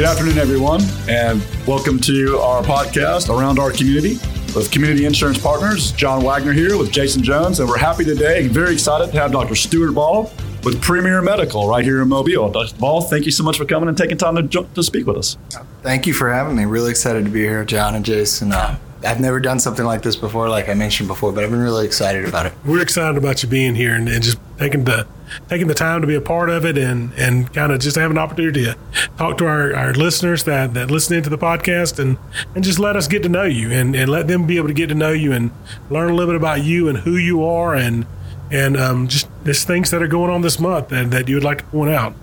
Good afternoon, everyone, and welcome to our podcast around our community with Community Insurance Partners. John Wagner here with Jason Jones, and we're happy today, very excited to have Dr. Stuart Ball with Premier Medical right here in Mobile. Dr. Ball, thank you so much for coming and taking time to, to speak with us. Thank you for having me. Really excited to be here, John and Jason. Uh, I've never done something like this before, like I mentioned before, but I've been really excited about it. We're excited about you being here and, and just taking the taking the time to be a part of it and and kind of just have an opportunity to talk to our, our listeners that, that listen into the podcast and and just let us get to know you and, and let them be able to get to know you and learn a little bit about you and who you are and and um, just there's things that are going on this month that, that you would like to point out.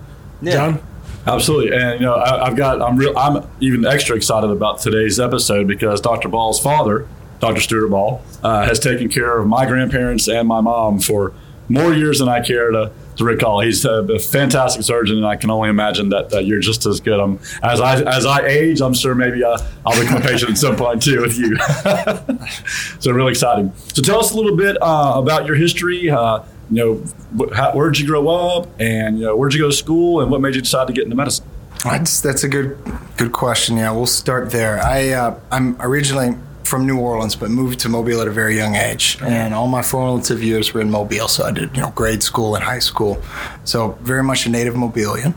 Yeah. John? Absolutely, and you know I, I've got I'm real I'm even extra excited about today's episode because Dr. Ball's father, Dr. Stuart Ball, uh, has taken care of my grandparents and my mom for more years than I care to, to recall. He's a, a fantastic surgeon, and I can only imagine that, that you're just as good. I'm, as I as I age, I'm sure maybe uh, I'll become a patient at some point too with you. so really exciting. So tell us a little bit uh, about your history. Uh, you know, how, where'd you grow up, and you know, where'd you go to school, and what made you decide to get into medicine? That's that's a good good question. Yeah, we'll start there. I uh, I'm originally from New Orleans, but moved to Mobile at a very young age, and all my formative years were in Mobile. So I did you know grade school and high school, so very much a native Mobilian.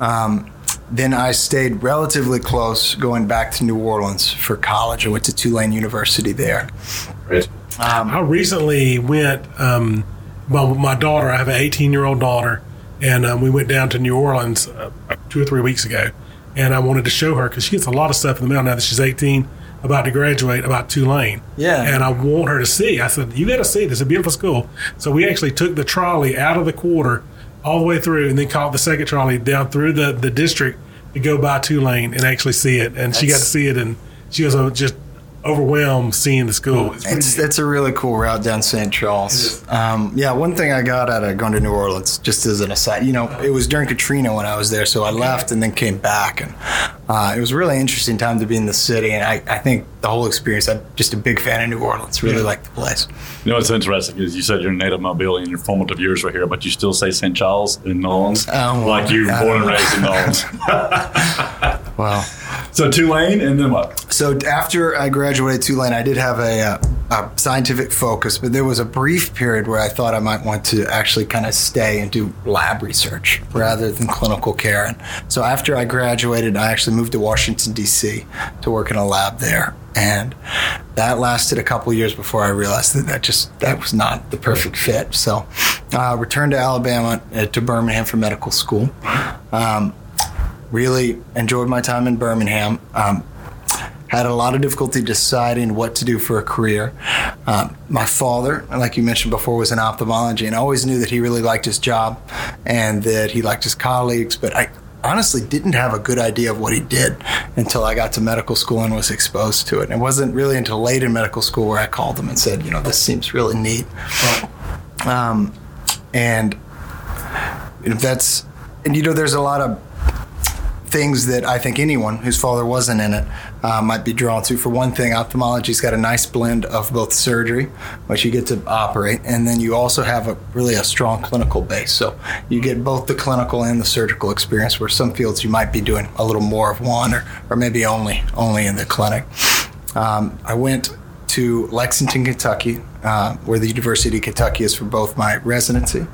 Um, then I stayed relatively close, going back to New Orleans for college. I went to Tulane University there. Great. I recently went. Um, my, my daughter, I have an 18 year old daughter, and um, we went down to New Orleans uh, two or three weeks ago. And I wanted to show her because she gets a lot of stuff in the mail now that she's 18, about to graduate, about Tulane. Yeah. And I want her to see. I said, You got to see this. It's a beautiful school. So we actually took the trolley out of the quarter all the way through and then caught the second trolley down through the, the district to go by Tulane and actually see it. And she got to see it, and she was uh, just overwhelmed seeing the school. It's pretty It's, that's a really cool route down St. Charles. Um, yeah, one thing I got out of going to New Orleans, just as an aside, you know, it was during Katrina when I was there, so I left and then came back, and uh, it was a really interesting time to be in the city. And I, I think the whole experience, I'm just a big fan of New Orleans. Really like the place. You know what's interesting is you said you're native Mobile and your formative years were here, but you still say St. Charles in New Orleans, Oh, well, like you were born and raised in New Orleans. Wow. So Tulane, and then what? So after I graduated Tulane, I did have a, uh, a scientific focus, but there was a brief period where I thought I might want to actually kind of stay and do lab research rather than clinical care. And so after I graduated, I actually moved to Washington D.C. to work in a lab there, and that lasted a couple years before I realized that that just that was not the perfect fit. So I uh, returned to Alabama uh, to Birmingham for medical school. Um, really enjoyed my time in Birmingham. Um, had a lot of difficulty deciding what to do for a career. Um, my father, like you mentioned before, was in ophthalmology and always knew that he really liked his job and that he liked his colleagues, but I honestly didn't have a good idea of what he did until I got to medical school and was exposed to it. And it wasn't really until late in medical school where I called him and said, you know, this seems really neat. Um, and that's, and you know, there's a lot of things that I think anyone whose father wasn't in it uh, might be drawn to. For one thing, ophthalmology's got a nice blend of both surgery, which you get to operate, and then you also have a really a strong clinical base. So you get both the clinical and the surgical experience. Where some fields you might be doing a little more of one, or or maybe only only in the clinic. Um, I went to Lexington, Kentucky, uh, where the University of Kentucky is for both my residency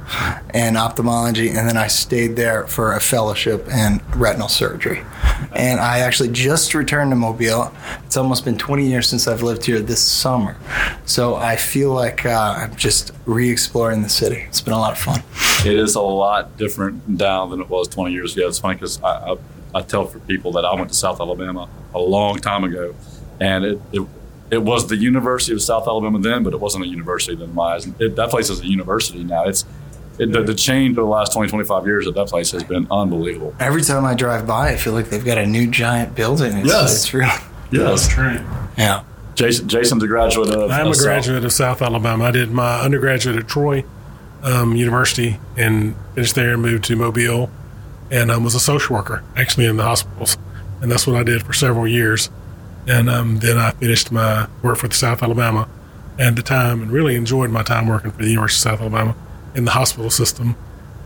and ophthalmology, and then I stayed there for a fellowship in retinal surgery. And I actually just returned to Mobile. It's almost been 20 years since I've lived here this summer, so I feel like uh, I'm just re-exploring the city. It's been a lot of fun. It is a lot different now than it was 20 years ago. It's funny because I, I, I tell for people that I went to South Alabama a long time ago, and it, it it was the University of South Alabama then, but it wasn't a university then. in My eyes, it, that place is a university now. It's it, the, the change over the last 20, 25 years at that place has been unbelievable. Every time I drive by, I feel like they've got a new giant building. It's, Yes. it's real. Yes, That's true. Yeah. Jason. Jason's a graduate of. I'm a of South- graduate of South Alabama. I did my undergraduate at Troy um, University and finished there and moved to Mobile and um, was a social worker actually in the hospitals. And that's what I did for several years. And um, then I finished my work for the South Alabama at the time and really enjoyed my time working for the University of South Alabama in the hospital system.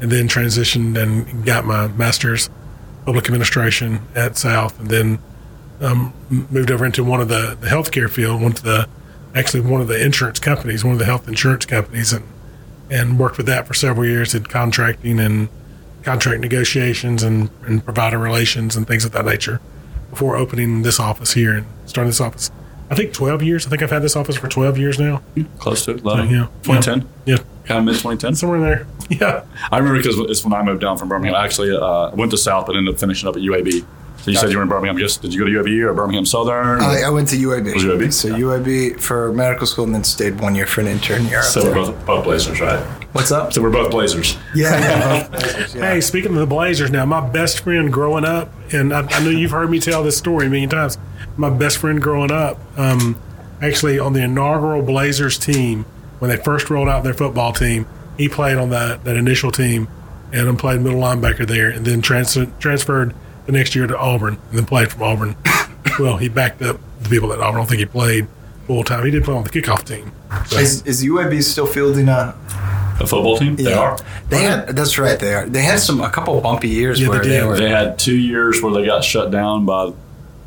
And then transitioned and got my master's public administration at South, and then um, moved over into one of the, the healthcare field, went to the actually one of the insurance companies, one of the health insurance companies, and and worked with that for several years in contracting and contract negotiations and, and provider relations and things of that nature before opening this office here and starting this office. I think 12 years. I think I've had this office for 12 years now. Close to it. 11. Yeah. 2010. Yeah. Kind of mid 2010. Somewhere in there. Yeah. I remember because it's when I moved down from Birmingham. I actually uh, went to South, but ended up finishing up at UAB. So you said you were in Birmingham. Just did you go to UAB or Birmingham Southern? I, I went to UAB. Was UAB? So UAB for medical school, and then stayed one year for an intern year. up so we're there. both, both Blazers, right? What's up? So we're both Blazers. Yeah, yeah, both places, yeah. Hey, speaking of the Blazers now, my best friend growing up, and I, I know you've heard me tell this story a million times. My best friend growing up, um, actually on the inaugural Blazers team, when they first rolled out their football team, he played on that, that initial team and then played middle linebacker there and then trans- transferred the next year to Auburn and then played from Auburn. well, he backed up the people at Auburn. I don't think he played full time. He did play on the kickoff team. So, Is, is UAB still fielding a? A football team? Yeah. They are. They had. That's right. They are. They had some a couple bumpy years Yeah, they where they, did. were. They had two years where they got shut down by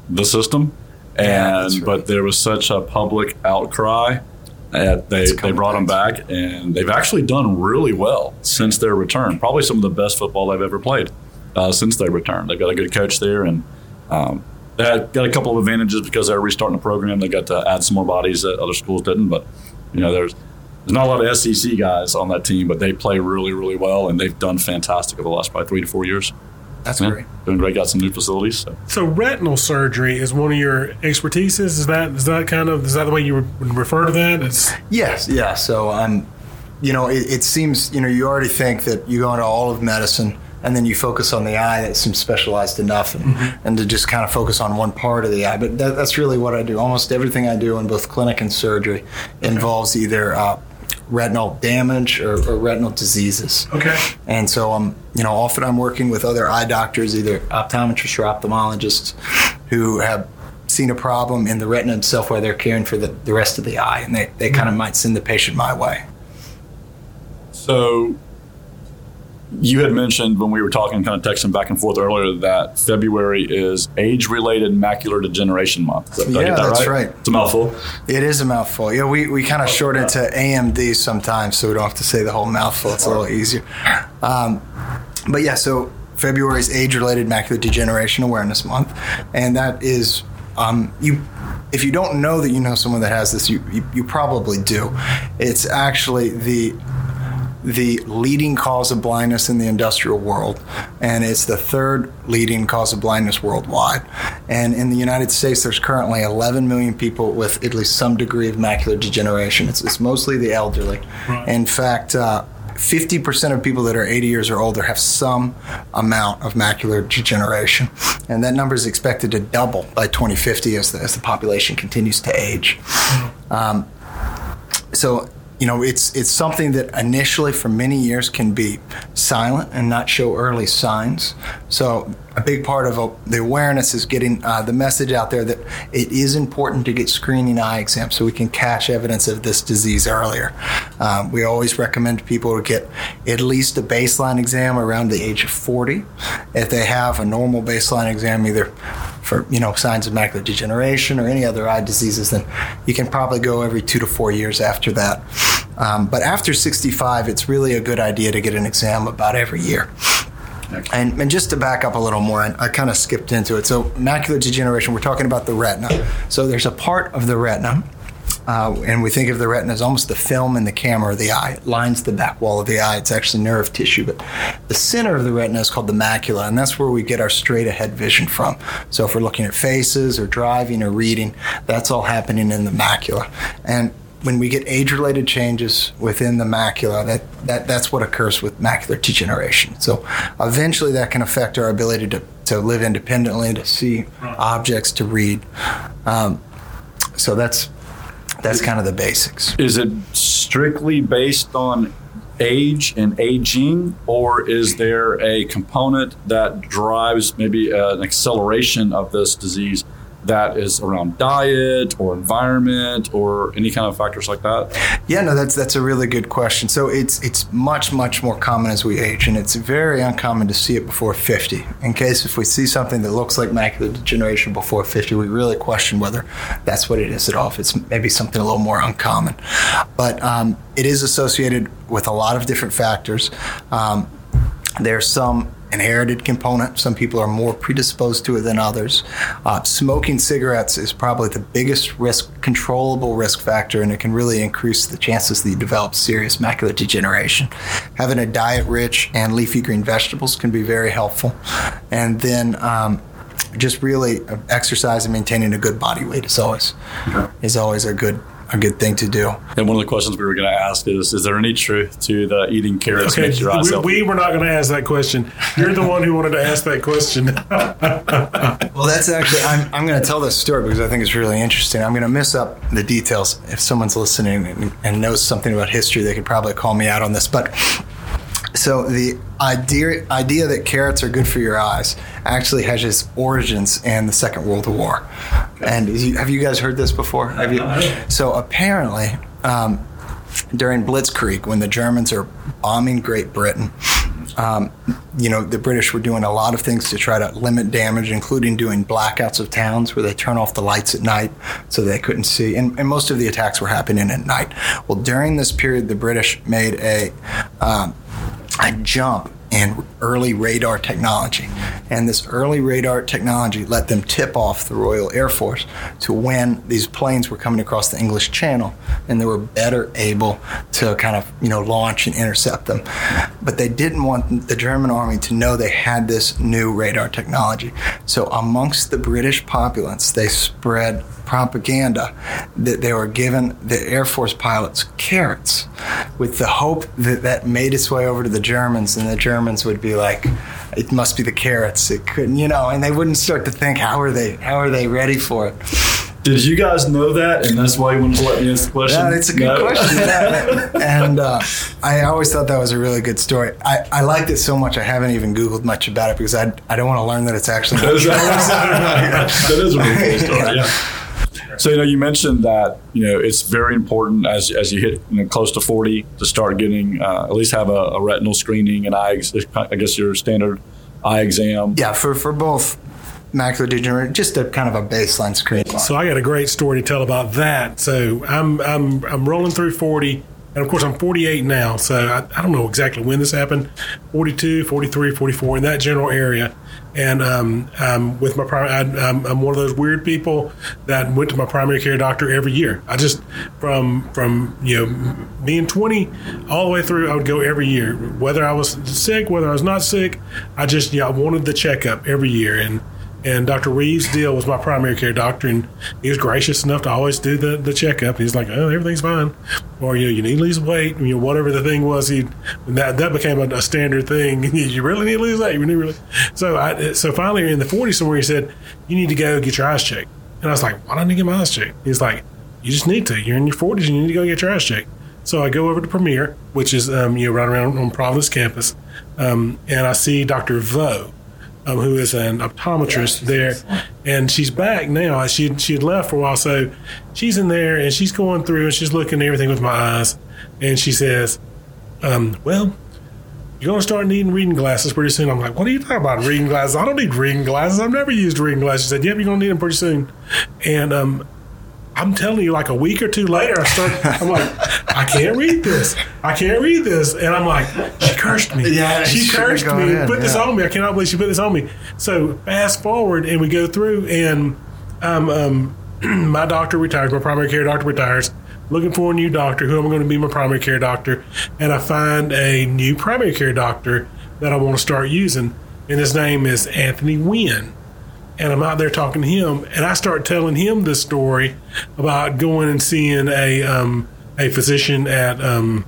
the system, and Yeah, right. but there was such a public outcry that they, they brought them back. back, and they've actually done really well since their return. Probably some of the best football they've ever played uh, since they returned. They've got a good coach there, and um, they had, got a couple of advantages because they're restarting the program. They got to add some more bodies that other schools didn't, but you know there's. There's not a lot of SEC guys on that team, but they play really, really well, and they've done fantastic over the last probably three to four years. that's Yeah, great. doing great. Got some new facilities. So. so retinal surgery is one of your expertises. Is that is that kind of is that the way you would refer to that? It's Yes, yeah. So, um, you know, it, it seems you know you already think that you go into all of medicine, and then you focus on the eye. That seems specialized enough, and, and to just kind of focus on one part of the eye. But that, that's really what I do. Almost everything I do in both clinic and surgery involves either uh, retinal damage or, or retinal diseases. okay. And so, um, you know, often I'm working with other eye doctors, either optometrists or ophthalmologists, who have seen a problem in the retina itself where they're caring for the, the rest of the eye, and they, they kind of might send the patient my way. So you had mentioned when we were talking, kind of texting back and forth earlier, that February is age-related macular degeneration month. Did I Yeah, get that that's right? right. It's a mouthful. It is a mouthful. Yeah, we, we kind of shorten it to AMD sometimes, so we don't have to say the whole mouthful. It's a little easier. Um, but yeah, so February is age-related macular degeneration awareness month, and that is um, you. If you don't know that you know someone that has this, you, you, you probably do. It's actually the the leading cause of blindness in the industrial world, and it's the third leading cause of blindness worldwide. And in the United States, there's currently 11 million people with at least some degree of macular degeneration. It's, it's mostly the elderly. In fact, uh, 50% of people that are 80 years or older have some amount of macular degeneration. And that number is expected to double by 2050 as the, as the population continues to age. Um, so you know it's it's something that initially for many years can be silent and not show early signs. So a big part of uh, the awareness is getting uh, the message out there that it is important to get screening eye exams so we can catch evidence of this disease earlier. Um, we always recommend people to get at least a baseline exam around the age of 40 if they have a normal baseline exam either for you know signs of macular degeneration or any other eye diseases, then you can probably go every two to four years after that. Um, but after 65, it's really a good idea to get an exam about every year. And, and just to back up a little more, I, I kind of skipped into it. So macular degeneration, we're talking about the retina. So there's a part of the retina uh, and we think of the retina as almost the film in the camera of the eye. It lines the back wall of the eye. It's actually nerve tissue, but the center of the retina is called the macula, and that's where we get our straight ahead vision from. So if we're looking at faces or driving or reading, that's all happening in the macula. And when we get age-related changes within the macula, that, that that's what occurs with macular degeneration. So eventually, that can affect our ability to, to live independently, to see objects, to read. Um, so that's that's kind of the basics. Is it strictly based on age and aging, or is there a component that drives maybe uh, an acceleration of this disease that is around diet or environment or any kind of factors like that? Yeah, no, that's that's a really good question. So it's it's much much more common as we age, and it's very uncommon to see it before 50. In case if we see something that looks like macular degeneration before 50, we really question whether that's what it is at all. If it's maybe something a little more uncommon, but um, it is associated with a lot of different factors. Um, there's some inherited component. Some people are more predisposed to it than others. Uh, smoking cigarettes is probably the biggest risk, controllable risk factor, and it can really increase the chances that you develop serious macular degeneration. Having a diet rich and leafy green vegetables can be very helpful. And then um, just really exercise and maintaining a good body weight is always is always a good a good thing to do. And one of the questions we were going to ask is: Is there any truth to the eating carrots Okay, makes your eyes we, healthy? we were not going to ask that question. You're the one who wanted to ask that question. Well, that's actually, I'm, I'm going to tell this story because I think it's really interesting. I'm going to miss up the details. If someone's listening and, and knows something about history, they could probably call me out on this. But so the idea, idea that carrots are good for your eyes actually has its origins in the Second World War. And you, have you guys heard this before? Have you? So apparently, um, during Blitzkrieg, when the Germans are bombing Great Britain, um, you know, the British were doing a lot of things to try to limit damage, including doing blackouts of towns where they turn off the lights at night so they couldn't see. And, and most of the attacks were happening at night. Well, during this period, the British made a um, a jump in early radar technology. And this early radar technology let them tip off the Royal Air Force to when these planes were coming across the English Channel and they were better able to kind of, you know, launch and intercept them. But they didn't want the German army to know they had this new radar technology. So amongst the British populace, they spread propaganda that they were giving the Air Force pilots carrots with the hope that that made its way over to the Germans and the Germans would be like, it must be the carrots. It couldn't, you know, and they wouldn't start to think, how are they, how are they ready for it? Did you guys know that, and that's why you wanted to let me ask the question? Yeah, it's a good No? question. Yeah. and uh, I always thought that was a really good story. I, I liked it so much I haven't even Googled much about it because I, I don't want to learn that it's actually that is, a really cool story. Yeah. So you know, you mentioned that you know it's very important as as you hit you know, close to forty to start getting uh, at least have a, a retinal screening and eye. I guess your standard eye exam. Yeah, for, for both macular degeneration, just a kind of a baseline screen. So I got a great story to tell about that. So I'm I'm I'm rolling through 40, and of course I'm 48 now. So I, I don't know exactly when this happened. 42, 43, 44 in that general area. And um, um, with my primary, I, I'm, I'm one of those weird people that went to my primary care doctor every year. I just from from you know being 20 all the way through, I would go every year, whether I was sick, whether I was not sick. I just yeah, I wanted the checkup every year, and and Dr. Reeves Deal was my primary care doctor, and he was gracious enough to always do the, the checkup. He's like, "Oh, everything's fine," or you know, you need to lose weight, you know, whatever the thing was. He that that became a, a standard thing. you really need to lose weight. You need really. So I so finally in the 40s somewhere, he said, "You need to go get your eyes checked," and I was like, "Why don't I get my eyes checked?" He's like, "You just need to. You're in your 40s. You need to go get your eyes checked." So I go over to Premier, which is um, you know right around on Providence campus, um, and I see Dr. Vo um, who is an optometrist there, and she's back now. She she had left for a while, so she's in there and she's going through and she's looking at everything with my eyes, and she says, um, "Well, you're going to start needing reading glasses pretty soon." I'm like, "What are you talking about? Reading glasses? I don't need reading glasses. I've never used reading glasses." She said, "Yep, you're going to need them pretty soon," and um, I'm telling you, like a week or two later, I start. I'm like, I can't read this. I can't read this, and I'm like, she cursed me. Yeah, she cursed me. in, put this on me. I cannot believe she put this on me. So fast forward, and we go through, and um, um, my doctor retires. My primary care doctor retires. Looking for a new doctor. Who am I going to be my primary care doctor? And I find a new primary care doctor that I want to start using, and his name is Anthony Wynn and I'm out there talking to him, and I start telling him this story about going and seeing a um, a physician at um,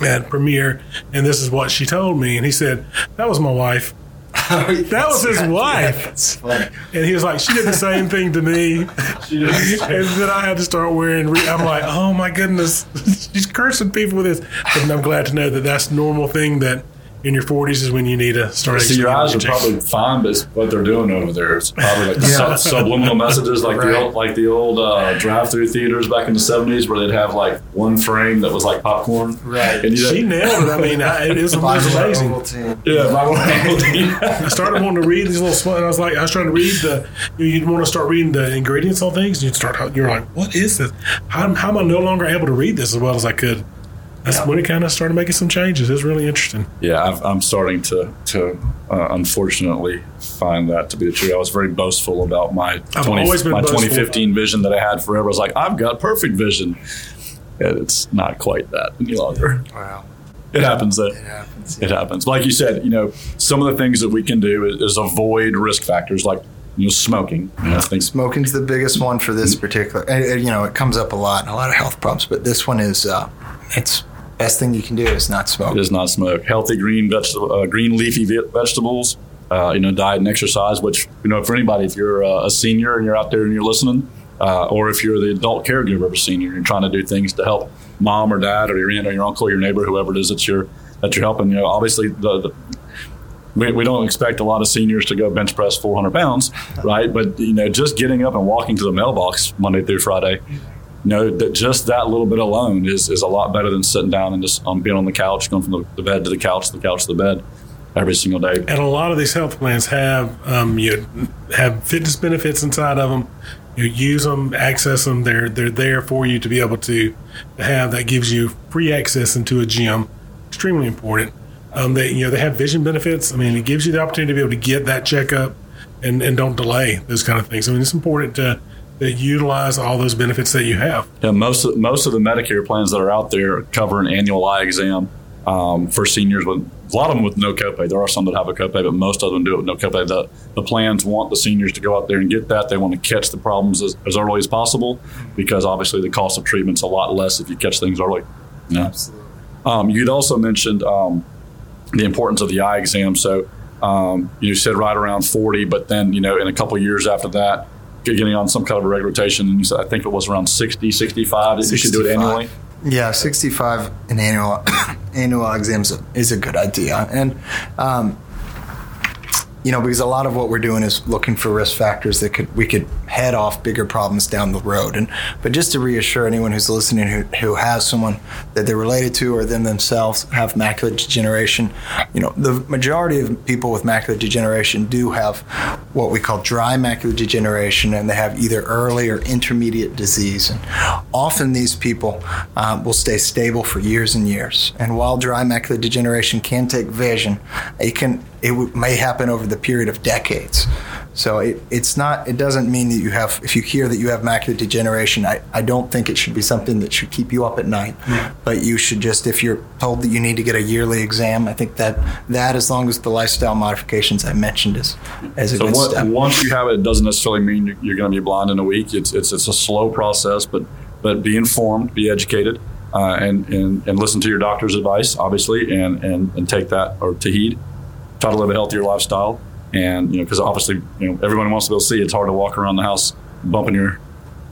at Premier, and this is what she told me, and he said that was my wife, that was his wife. and he was like, she did the same thing to me, and then I had to start wearing. Re- I'm like, oh my goodness, she's cursing people with this, but I'm glad to know that that's normal thing that in your 40s is when you need to start. See, your eyes are probably fine, but what they're doing over there is probably like Yeah. sub- subliminal messages, like the old, like the old uh, drive-through theaters back in the '70s, where they'd have like one frame that was like popcorn. Right. And you She nailed it. I mean, I, it was, it was amazing. yeah, my I started wanting to read these little small, and I was like, I was trying to read the, you you'd want to start reading the ingredients on things, and you'd start, you're like, what is this? How, how am I no longer able to read this as well as I could? That's when it kind of started making some changes. It's really interesting. yeah, I've, I'm starting to to uh, unfortunately find that to be the truth. I was very boastful about my I've always been my boastful. 2015 vision that I had forever. I was like, I've got perfect vision, and it's not quite that any longer. Wow. It happens though. It happens. It happens. Like you said, you know, some of the things that we can do is, is avoid risk factors like you know smoking. You know, things. Smoking's the biggest one for this particular. and, and, you know, it comes up a lot in a lot of health problems, but this one is uh, it's best thing you can do is not smoke. Does not smoke. Healthy green vegetable, uh, green leafy vegetables. Uh, you know, diet and exercise. Which you know, for anybody, if you're uh, a senior and you're out there and you're listening, uh, or if you're the adult caregiver of a senior and you're trying to do things to help mom or dad or your aunt or your uncle or your neighbor, whoever it is that you're that you're helping. You know, obviously the, the we, we don't expect a lot of seniors to go bench press 400 pounds, right? But you know, just getting up and walking to the mailbox Monday through Friday, you know, that just that little bit alone is, is a lot better than sitting down and just um, being on the couch, going from the, the bed to the couch, the couch to the bed every single day. And a lot of these health plans have um, you have fitness benefits inside of them. You use them, access them. They're they're there for you to be able to have. That gives you free access into a gym. Extremely important. Um, they you know they have vision benefits. I mean, it gives you the opportunity to be able to get that checkup and and don't delay those kind of things. I mean, it's important to to utilize all those benefits that you have. Yeah, most of, most of the Medicare plans that are out there cover an annual eye exam um, for seniors. With a lot of them with no copay. There are some that have a copay, but most of them do it with no copay. The, the plans want the seniors to go out there and get that. They want to catch the problems as, as early as possible because obviously the cost of treatment's a lot less if you catch things early. You know? Absolutely. Um, you'd also mentioned um, the importance of the eye exam. So um, you said right around 40, but then, you know, in a couple of years after that, get- getting on some kind of a regular rotation. And you said, I think it was around 60, 65. that You should do it annually. Yeah, 65 an annual annual exams is a good idea. And, um, you know, because a lot of what we're doing is looking for risk factors that could we could head off bigger problems down the road. And but just to reassure anyone who's listening who, who has someone that they're related to or them themselves have macular degeneration, you know, the majority of people with macular degeneration do have what we call dry macular degeneration, and they have either early or intermediate disease. And often these people um, will stay stable for years and years. And while dry macular degeneration can take vision, it can it w- may happen over the period of decades. So it, it's not. It doesn't mean that you have. If you hear that you have macular degeneration, I, I don't think it should be something that should keep you up at night. But you should just, if you're told that you need to get a yearly exam, I think that that as long as the lifestyle modifications I mentioned is is a So good what, step. once you have it, it doesn't necessarily mean you're, you're going to be blind in a week. It's, it's, it's a slow process, but, but be informed, be educated, uh, and, and, and listen to your doctor's advice, obviously, and, and, and take that or to heed. Try to live a healthier lifestyle. And, you know, because obviously, you know, everyone wants to be able to see. It's hard to walk around the house bumping your,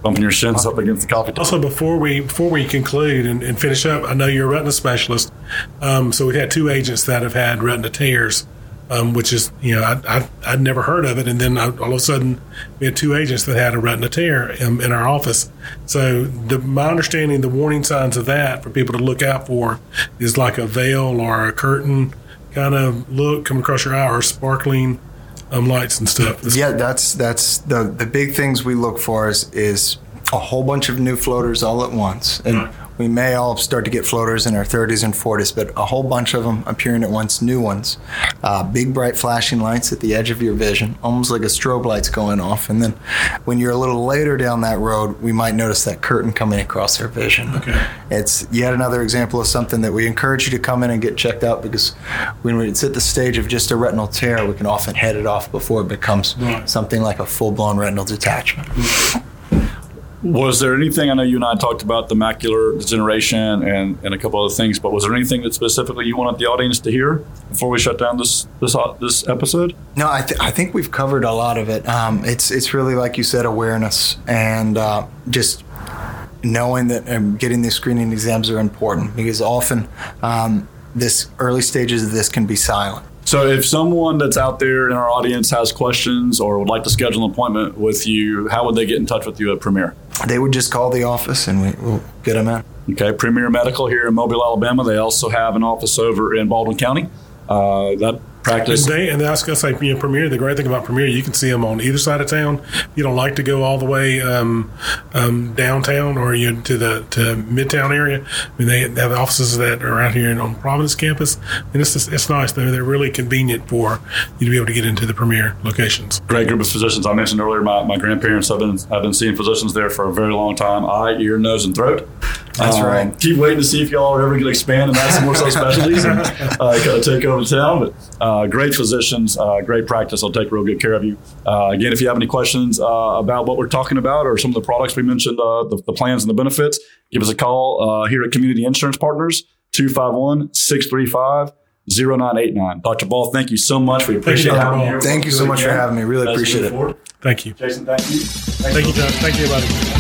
bumping your shins up against the coffee table. Also, before we before we conclude and, and finish up, I know you're a retina specialist. Um, so we've had two agents that have had retina tears, um, which is you know I, I I'd never heard of it, and then I, all of a sudden we had two agents that had a retina tear in, in our office. So the, my understanding, the warning signs of that for people to look out for is like a veil or a curtain kind of look coming across your eye or sparkling um, lights and stuff. Yeah, that's that's the the big things we look for is is a whole bunch of new floaters all at once, and we may all start to get floaters in our 30s and 40s, but a whole bunch of them appearing at once, new ones, uh, big bright flashing lights at the edge of your vision, almost like a strobe light's going off, and then when you're a little later down that road, we might notice that curtain coming across our vision. Okay. It's yet another example of something that we encourage you to come in and get checked out because when it's at the stage of just a retinal tear, we can often head it off before it becomes Right. something like a full blown retinal detachment. Was there anything, I know you and I talked about the macular degeneration and, and a couple other things, but was there anything that specifically you wanted the audience to hear before we shut down this this this episode? No, I, th- I think we've covered a lot of it. Um, it's it's really like you said, awareness and uh, just knowing that um, getting these screening exams are important because often um, this early stages of this can be silent. So, if someone that's out there in our audience has questions or would like to schedule an appointment with you, how would they get in touch with you at Premier? They would just call the office and we, we'll get them in. Okay, Premier Medical here in Mobile, Alabama. They also have an office over in Baldwin County. Uh, that practice. And, they, and I was going to you know, Premier, the great thing about Premier, you can see them on either side of town. You don't like to go all the way um, um, downtown or you to the to Midtown area. I mean, they have offices that are out here on Providence campus, and it's just, it's nice. They're, they're really convenient for you to be able to get into the Premier locations. Great group of physicians. I mentioned earlier, my, my grandparents have been have been seeing physicians there for a very long time. Eye, ear, nose, and throat. That's Um, right. Keep waiting to see if y'all are ever going to expand and add some more subspecialties and uh, kind of take over the town. But uh, great physicians, uh, great practice. I'll take real good care of you. Uh, again, if you have any questions uh, about what we're talking about or some of the products we mentioned, uh, the, the plans and the benefits, give us a call uh, here at Community Insurance Partners, 251 635 0989. Dr. Ball, thank you so much. We appreciate Dr. having you Thank you so much for having me. Really As we appreciate it. forward. Thank you. Jason, thank you. Thanks Thank you, for- John. Thank you, everybody.